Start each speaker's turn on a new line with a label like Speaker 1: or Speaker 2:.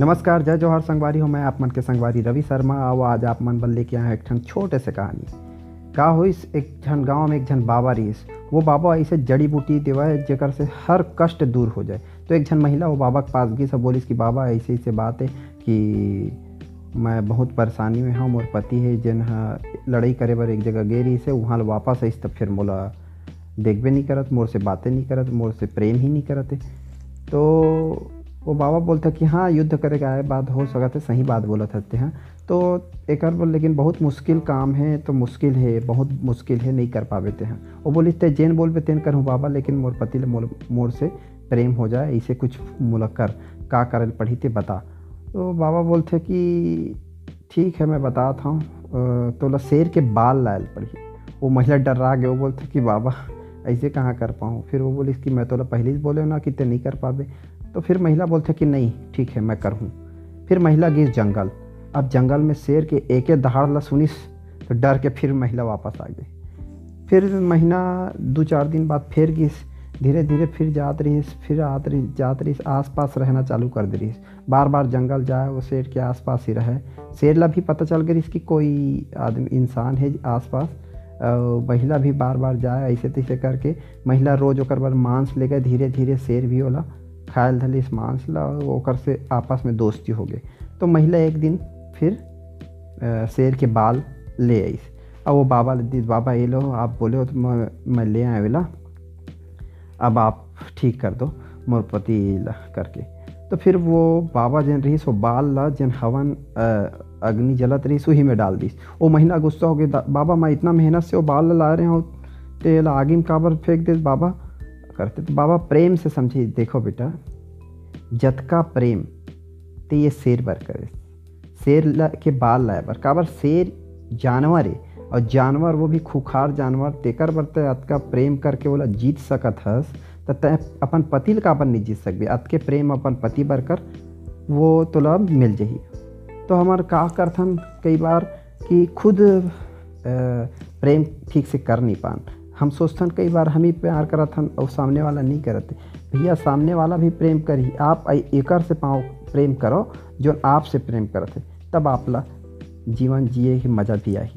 Speaker 1: नमस्कार, जय जवाहर संगवारी हो मैं आप मन के संगवारी रवि शर्मा। आओ आज आप मन बन लेके आए एक ठन छोटे से कहानी। का हो इस एक झन गाँव में एक झन बाबा रहीस वो बाबा ऐसे जड़ी बूटी देवा जेकर से हर कष्ट दूर हो जाए। तो एक झन महिला वो बाबा के पास गई, सब बोलिस कि बाबा, ऐसे ऐसे बात है कि मैं बहुत परेशानी में हूँ, मोर पति है, जिन लड़ाई करे बर एक जगह गे रही से वहाँ वापस आइस तब फिर मोला देखबे नहीं करत, मोर से बातें नहीं करत, मोर से प्रेम ही नहीं करत तो वो बाबा बोलते कि हाँ युद्ध करे का आए बात हो सकत है सही बात बोला हते हैं। तो एक बोल, लेकिन बहुत मुश्किल काम है तो मुश्किल है, बहुत मुश्किल है, नहीं कर पावे ते, हैं। वो बोली, ते जैन बोल पे तेन करूँ बाबा, लेकिन मोर पति मोर मोर से प्रेम हो जाए, इसे कुछ मुलक्कर का करल पढ़ी ते बता। तो बाबा बोलते कि, ठीक है, मैं बताता हूँ। तो ला शेर के बाल लायल पड़ी। वो महिला डरा गए, वो बोलते कि, बाबा, ऐसे कहाँ कर पाऊँ? फिर वो बोली कि, मैं तो पहले ही बोले ना कि ते नहीं कर पावे। तो फिर महिला बोलते कि नहीं, ठीक है, मैं करूँ। फिर महिला गई जंगल। अब जंगल में शेर के एक एक दहाड़ ला सुनिस तो डर के फिर महिला वापस आ गई। फिर महीना दो चार दिन बाद फिर गई धीरे धीरे फिर जात रही फिर आत रही, जात रही आस पास रहना चालू कर दे रही बार बार जंगल जाए, वो शेर के आस पास ही रहे। शेर ला भी पता चल गई कि कोई आदमी, इंसान है आस पास महिला भी बार बार जाए ऐसे तैसे करके महिला रोज ओकर बार मांस ले गए धीरे धीरे शेर भी होला। खायल धली इस ला ओकर से आपस में दोस्ती हो गई। तो महिला एक दिन फिर शेर के बाल ले आई अब वो बाबा दी बाबा ये लो आप बोले हो तो मैं, मैं ले आए वेला। अब आप ठीक कर दो मोर पति करके। तो फिर वो बाबा जन रही सो बाल ला जन हवन अग्नि जलत रही उही में डाल दी वो महिला गुस्सा हो गया बाबा मैं इतना मेहनत से वो बाल ला रहे हो तेल आगे में काबर फेंक दे बाबा? करते तो बाबा प्रेम से समझे, देखो बेटा जतका प्रेम, ते ये शेर बर करे। शेर के बाल लाए बर काबर शेर जानवर है, और जानवर वो भी खुखार जानवर, तेकर बर ते अतका प्रेम करके बोला जीत सकत हस तो तय अपन पति का अपन नहीं जीत सकबे। अतके प्रेम अपन पति बर कर, वो तोला मिल जही। तो हमार का करथन कई बार कि खुद प्रेम ठीक से कर नहीं पान। हम सोचतन कई बार हम ही प्यार करत और सामने वाला नहीं करते भैया, सामने वाला भी प्रेम करी आप एकर से पाओ प्रेम करो, जो आपसे प्रेम करते तब आप ला जीवन जिए की मज़ा भी आई